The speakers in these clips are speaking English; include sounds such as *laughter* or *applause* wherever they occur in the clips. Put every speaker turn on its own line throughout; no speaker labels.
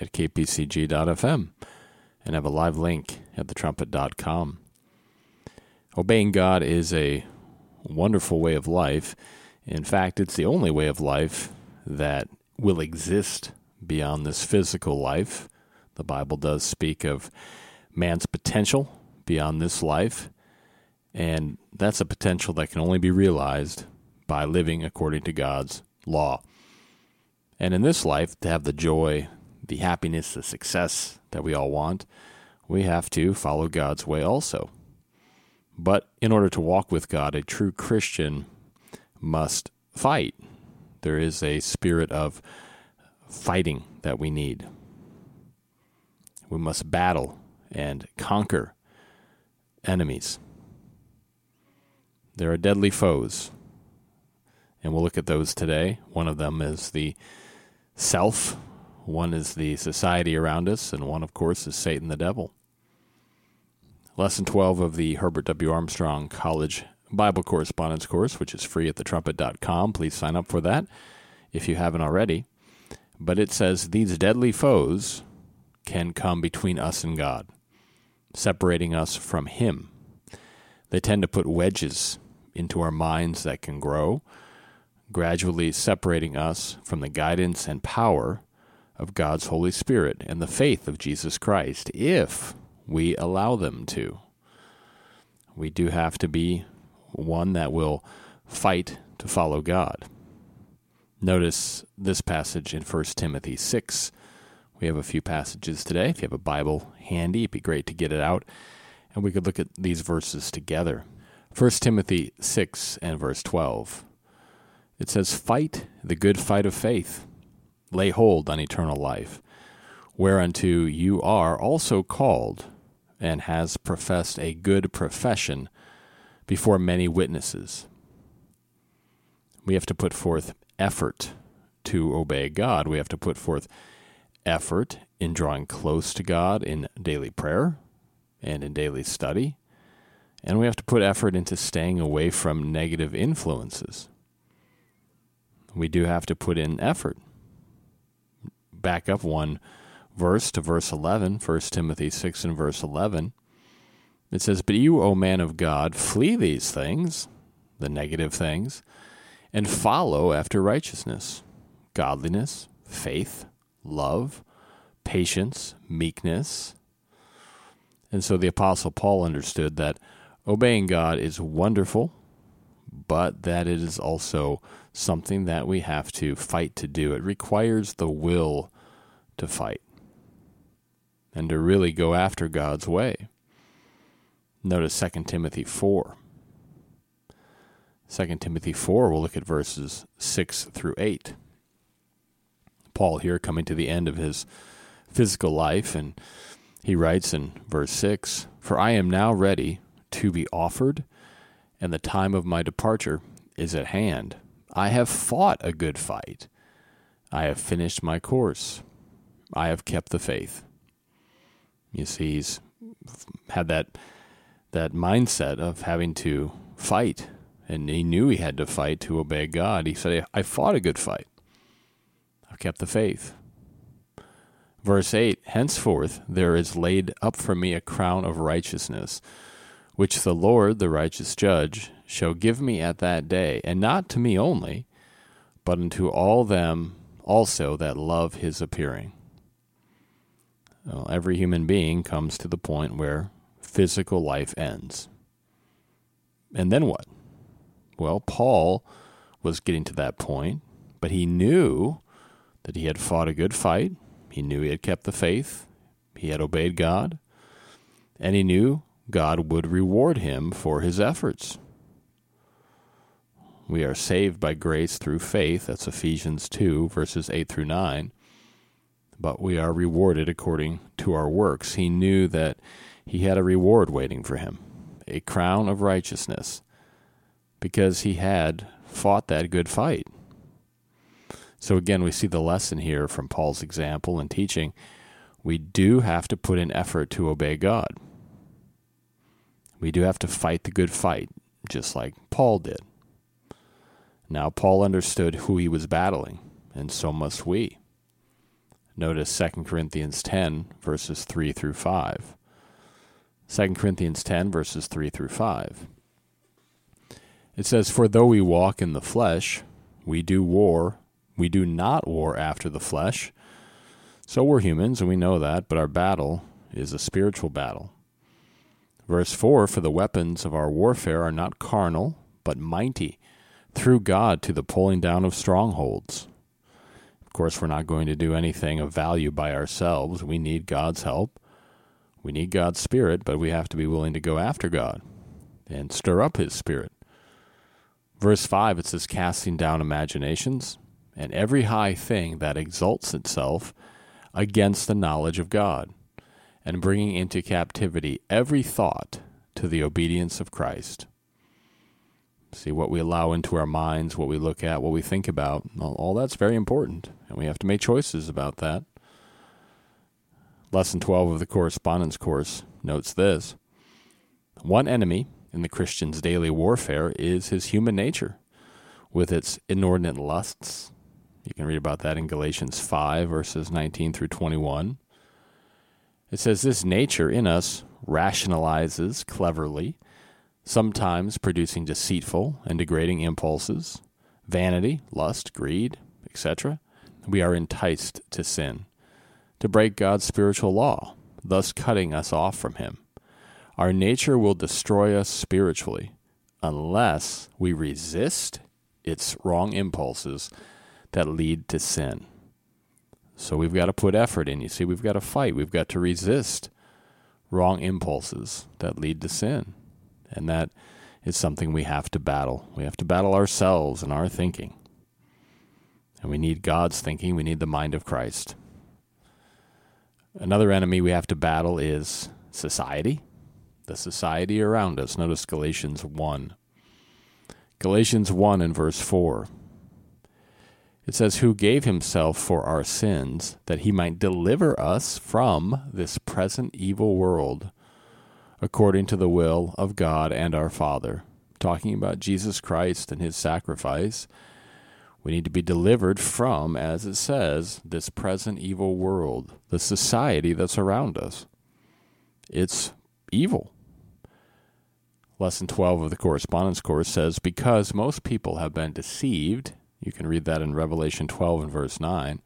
at kpcg.fm and have a live link at thetrumpet.com. Obeying God is a wonderful way of life. In fact, it's the only way of life that will exist beyond this physical life. The Bible does speak of man's potential beyond this life, and that's a potential that can only be realized by living according to God's law. And in this life, to have the joy, the happiness, the success that we all want, we have to follow God's way also. But in order to walk with God, a true Christian must fight. There is a spirit of fighting that we need. We must battle and conquer enemies. There are deadly foes, and we'll look at those today. One of them is the self, one is the society around us, and one, of course, is Satan the devil. Lesson 12 of the Herbert W. Armstrong College Bible Correspondence course, which is free at thetrumpet.com. Please sign up for that if you haven't already. But it says these deadly foes can come between us and God, separating us from Him. They tend to put wedges into our minds that can grow, gradually separating us from the guidance and power of God's Holy Spirit and the faith of Jesus Christ if we allow them to. We do have to be one that will fight to follow God. Notice this passage in 1 Timothy 6. We have a few passages today. If you have a Bible handy, it'd be great to get it out and we could look at these verses together. 1 Timothy 6 and verse 12. It says, Fight the good fight of faith, lay hold on eternal life, whereunto you are also called, and has professed a good profession before many witnesses. We have to put forth effort to obey God. We have to put forth effort in drawing close to God in daily prayer and in daily study. And we have to put effort into staying away from negative influences. We do have to put in effort. Back up one verse to verse 11, 1 Timothy 6 and verse 11. It says, But you, O man of God, flee these things, the negative things, and follow after righteousness, godliness, faith, love, patience, meekness. And so the Apostle Paul understood that obeying God is wonderful, but that it is also something that we have to fight to do. It requires the will to fight and to really go after God's way. Notice 2 Timothy 4. 2 Timothy 4, we'll look at verses 6 through 8. Paul here coming to the end of his physical life, and he writes in verse 6 For I am now ready to be offered, and the time of my departure is at hand. I have fought a good fight. I have finished my course. I have kept the faith. You see, he's had that that mindset of having to fight, and he knew he had to fight to obey God. He said, "I fought a good fight. I've kept the faith." Verse 8 Henceforth there is laid up for me a crown of righteousness, which the Lord, the righteous judge, shall give me at that day, and not to me only, but unto all them also that love his appearing. Well, every human being comes to the point where physical life ends. And then what? Well, Paul was getting to that point, but he knew that he had fought a good fight. He knew he had kept the faith. He had obeyed God. And he knew God would reward him for his efforts. We are saved by grace through faith. That's Ephesians 2, verses 8 through 9. But we are rewarded according to our works. He knew that he had a reward waiting for him, a crown of righteousness, because he had fought that good fight. So again, we see the lesson here from Paul's example and teaching. We do have to put in effort to obey God. We do have to fight the good fight, just like Paul did. Now, Paul understood who he was battling, and so must we. Notice 2 Corinthians 10, verses 3 through 5. 2 Corinthians 10, verses 3 through 5. It says, For though we walk in the flesh, we do war, we do not war after the flesh. So we're humans, and we know that, but our battle is a spiritual battle. Verse 4 For the weapons of our warfare are not carnal, but mighty, through God to the pulling down of strongholds. Course, we're not going to do anything of value by ourselves. We need God's help. We need God's Spirit, but we have to be willing to go after God and stir up His Spirit. Verse 5, it says, Casting down imaginations and every high thing that exalts itself against the knowledge of God and bringing into captivity every thought to the obedience of Christ. See what we allow into our minds, what we look at, what we think about, all that's very important, and we have to make choices about that. Lesson 12 of the correspondence course notes this One enemy in the Christian's daily warfare is his human nature, with its inordinate lusts. You can read about that in Galatians 5, verses 19 through 21. It says this nature in us rationalizes cleverly, sometimes producing deceitful and degrading impulses, vanity, lust, greed, etc. We are enticed to sin, to break God's spiritual law, thus cutting us off from Him. Our nature will destroy us spiritually unless we resist its wrong impulses that lead to sin. So we've got to put effort in. You see, we've got to fight. We've got to resist wrong impulses that lead to sin. And that is something we have to battle. We have to battle ourselves and our thinking. And we need God's thinking. We need the mind of Christ. Another enemy we have to battle is society, the society around us. Notice Galatians 1. Galatians 1 and verse 4. It says, Who gave himself for our sins, that he might deliver us from this present evil world, according to the will of God and our Father. Talking about Jesus Christ and his sacrifice. We need to be delivered from, as it says, this present evil world, the society that's around us. It's evil. Lesson 12 of the correspondence course says, Because most people have been deceived you can read that in Revelation 12 and verse 9.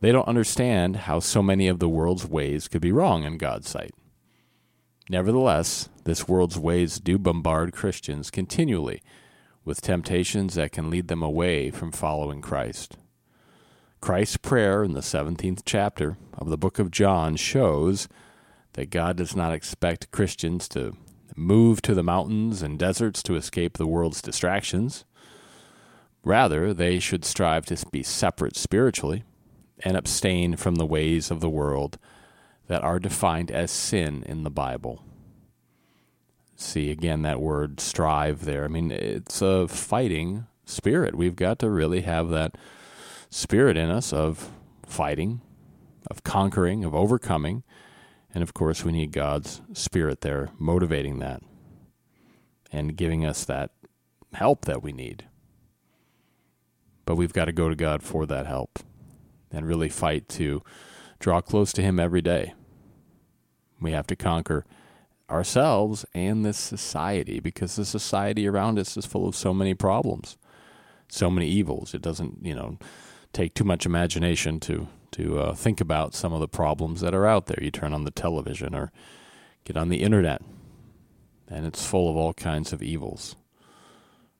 They don't understand how so many of the world's ways could be wrong in God's sight. Nevertheless, this world's ways do bombard Christians continually with temptations that can lead them away from following Christ. Christ's prayer in the 17th chapter of the book of John shows that God does not expect Christians to move to the mountains and deserts to escape the world's distractions. Rather, they should strive to be separate spiritually and abstain from the ways of the world that are defined as sin in the Bible. See again that word strive there. I mean, it's a fighting spirit. We've got to really have that spirit in us of fighting, of conquering, of overcoming. And of course, we need God's spirit there motivating that and giving us that help that we need. But we've got to go to God for that help and really fight to draw close to Him every day. We have to conquer ourselves and this society because the society around us is full of so many problems, so many evils. It doesn't, you know, take too much imagination to to uh, think about some of the problems that are out there. You turn on the television or get on the internet, and it's full of all kinds of evils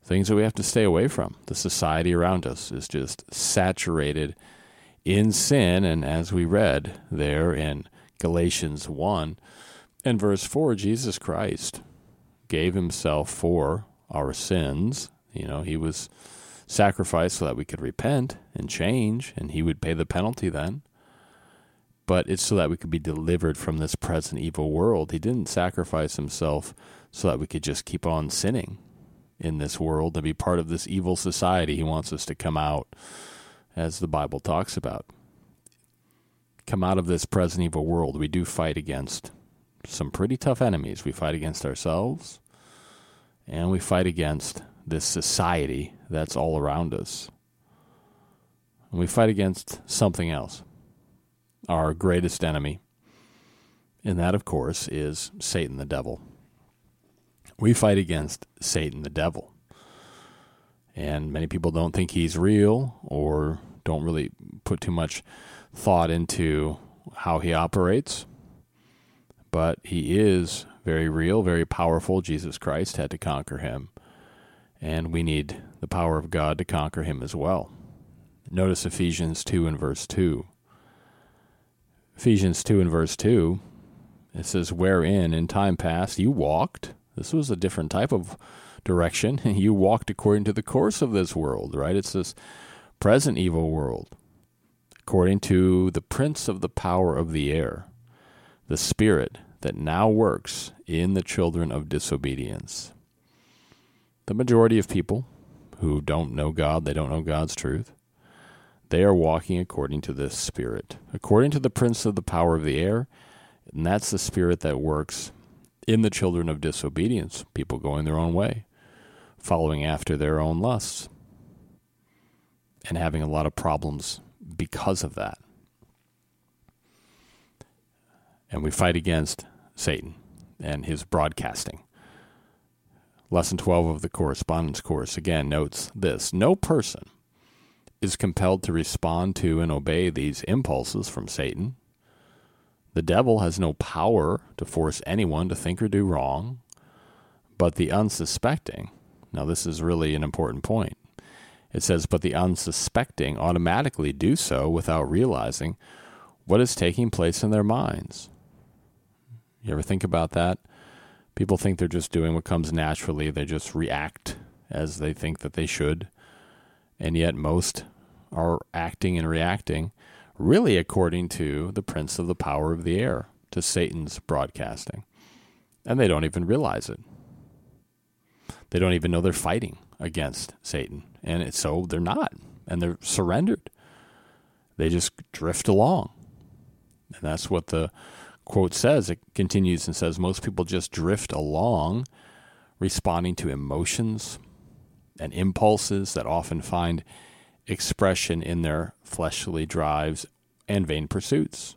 things that we have to stay away from. The society around us is just saturated in sin. And as we read there in Galatians 1 and verse 4, Jesus Christ gave himself for our sins. You know, he was sacrificed so that we could repent and change, and he would pay the penalty then. but it's so that we could be delivered from this present evil world. He didn't sacrifice himself so that we could just keep on sinning in this world and be part of this evil society. He wants us to come out, as the Bible talks about. Come out of this present evil world. We do fight against some pretty tough enemies. We fight against ourselves, and we fight against this society that's all around us. And we fight against something else, our greatest enemy. And that, of course, is Satan the devil. We fight against Satan the devil. And many people don't think he's real or don't really put too much thought into how he operates. But he is very real, very powerful. Jesus Christ had to conquer him. And we need the power of God to conquer him as well. Notice Ephesians 2 and verse 2. Ephesians 2 and verse 2, it says, Wherein in time past you walked. This was a different type of direction. *laughs* You walked according to the course of this world, right? It's this present evil world, according to the prince of the power of the air, the spirit that now works in the children of disobedience. The majority of people who don't know God, they don't know God's truth, they are walking according to this spirit, according to the prince of the power of the air, and that's the spirit that works in the children of disobedience, people going their own way, following after their own lusts, and having a lot of problems because of that. And we fight against Satan and his broadcasting. Lesson 12 of the correspondence course again notes this No person is compelled to respond to and obey these impulses from Satan. The devil has no power to force anyone to think or do wrong, but the unsuspecting, now this is really an important point. It says, but the unsuspecting automatically do so without realizing what is taking place in their minds. You ever think about that? People think they're just doing what comes naturally, they just react as they think that they should. And yet, most are acting and reacting really according to the prince of the power of the air, to Satan's broadcasting. And they don't even realize it. They don't even know they're fighting against Satan. And so they're not. And they're surrendered. They just drift along. And that's what the quote says. It continues and says most people just drift along, responding to emotions and impulses that often find expression in their fleshly drives and vain pursuits.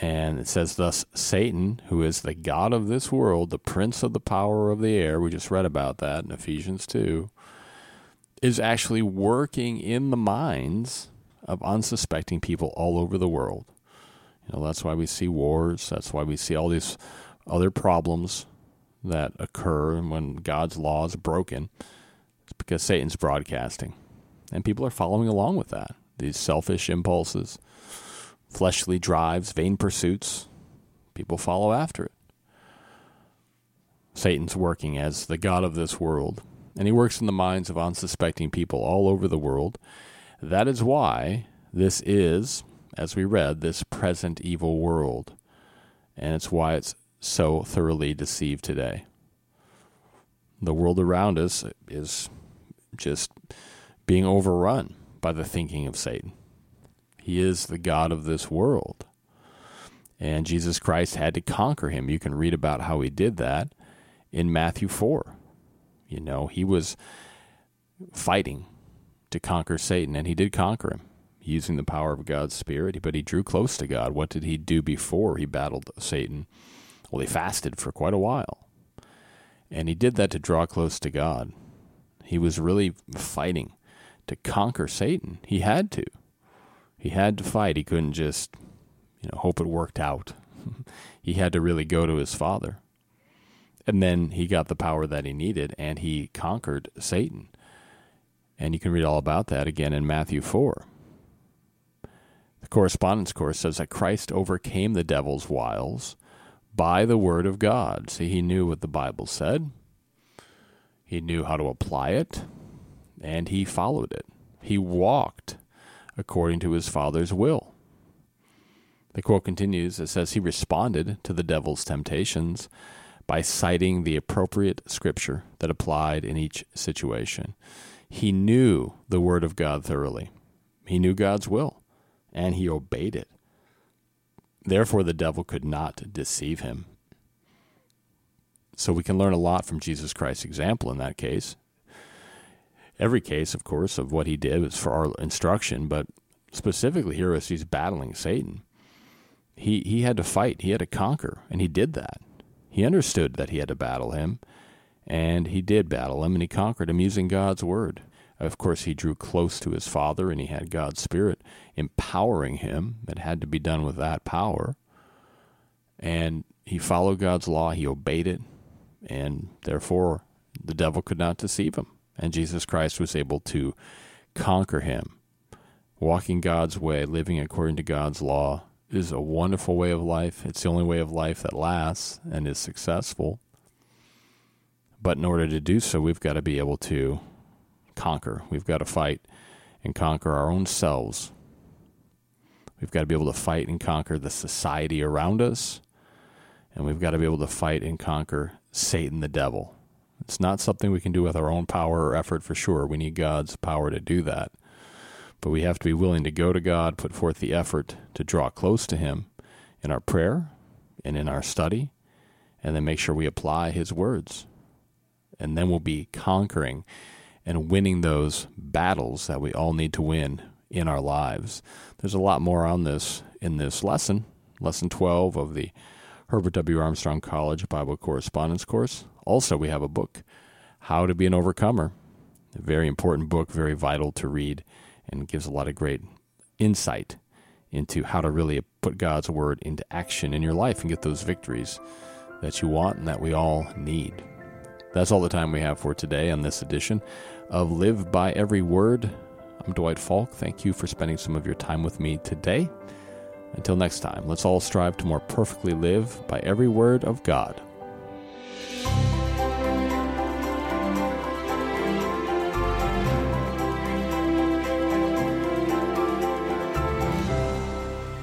And it says, Thus, Satan, who is the God of this world, the prince of the power of the air, we just read about that in Ephesians 2, is actually working in the minds of unsuspecting people all over the world. You know, that's why we see wars, that's why we see all these other problems that occur when God's law is broken It's because Satan's broadcasting. And people are following along with that. These selfish impulses, fleshly drives, vain pursuits, people follow after it. Satan's working as the God of this world, and he works in the minds of unsuspecting people all over the world. That is why this is, as we read, this present evil world. And it's why it's so thoroughly deceived today. The world around us is just being overrun by the thinking of Satan. He is the God of this world. And Jesus Christ had to conquer him. You can read about how he did that in Matthew 4. You know, he was fighting to conquer Satan, and he did conquer him using the power of God's Spirit, but he drew close to God. What did he do before he battled Satan? Well, he fasted for quite a while. And he did that to draw close to God. He was really fighting to conquer Satan. He had to. He had to fight. He couldn't just, you know, hope it worked out. *laughs* he had to really go to his father. And then he got the power that he needed and he conquered Satan. And you can read all about that again in Matthew 4. The correspondence course says that Christ overcame the devil's wiles by the word of God. See, he knew what the Bible said. He knew how to apply it, and he followed it. He walked according to his Father's will. The quote continues it says, He responded to the devil's temptations by citing the appropriate scripture that applied in each situation. He knew the Word of God thoroughly, he knew God's will, and he obeyed it. Therefore, the devil could not deceive him. So we can learn a lot from Jesus Christ's example in that case. Every case, of course, of what he did was for our instruction, but specifically here as he's battling Satan, he, he had to fight, he had to conquer, and he did that. He understood that he had to battle him, and he did battle him, and he conquered him using God's word. Of course, he drew close to his Father, and he had God's Spirit empowering him. It had to be done with that power. And he followed God's law, he obeyed it, and therefore the devil could not deceive him. And Jesus Christ was able to conquer him. Walking God's way, living according to God's law, is a wonderful way of life. It's the only way of life that lasts and is successful. But in order to do so, we've got to be able to conquer. We've got to fight and conquer our own selves. We've got to be able to fight and conquer the society around us. And we've got to be able to fight and conquer Satan, the devil. It's not something we can do with our own power or effort for sure. We need God's power to do that. But we have to be willing to go to God, put forth the effort to draw close to Him in our prayer and in our study, and then make sure we apply His words. And then we'll be conquering and winning those battles that we all need to win in our lives. There's a lot more on this in this lesson, lesson 12 of the Herbert W. Armstrong College Bible Correspondence Course. Also, we have a book, How to Be an Overcomer. A very important book, very vital to read and gives a lot of great insight into how to really put God's word into action in your life and get those victories that you want and that we all need. That's all the time we have for today on this edition of Live by Every Word. I'm Dwight Falk. Thank you for spending some of your time with me today. Until next time, let's all strive to more perfectly live by every word of God.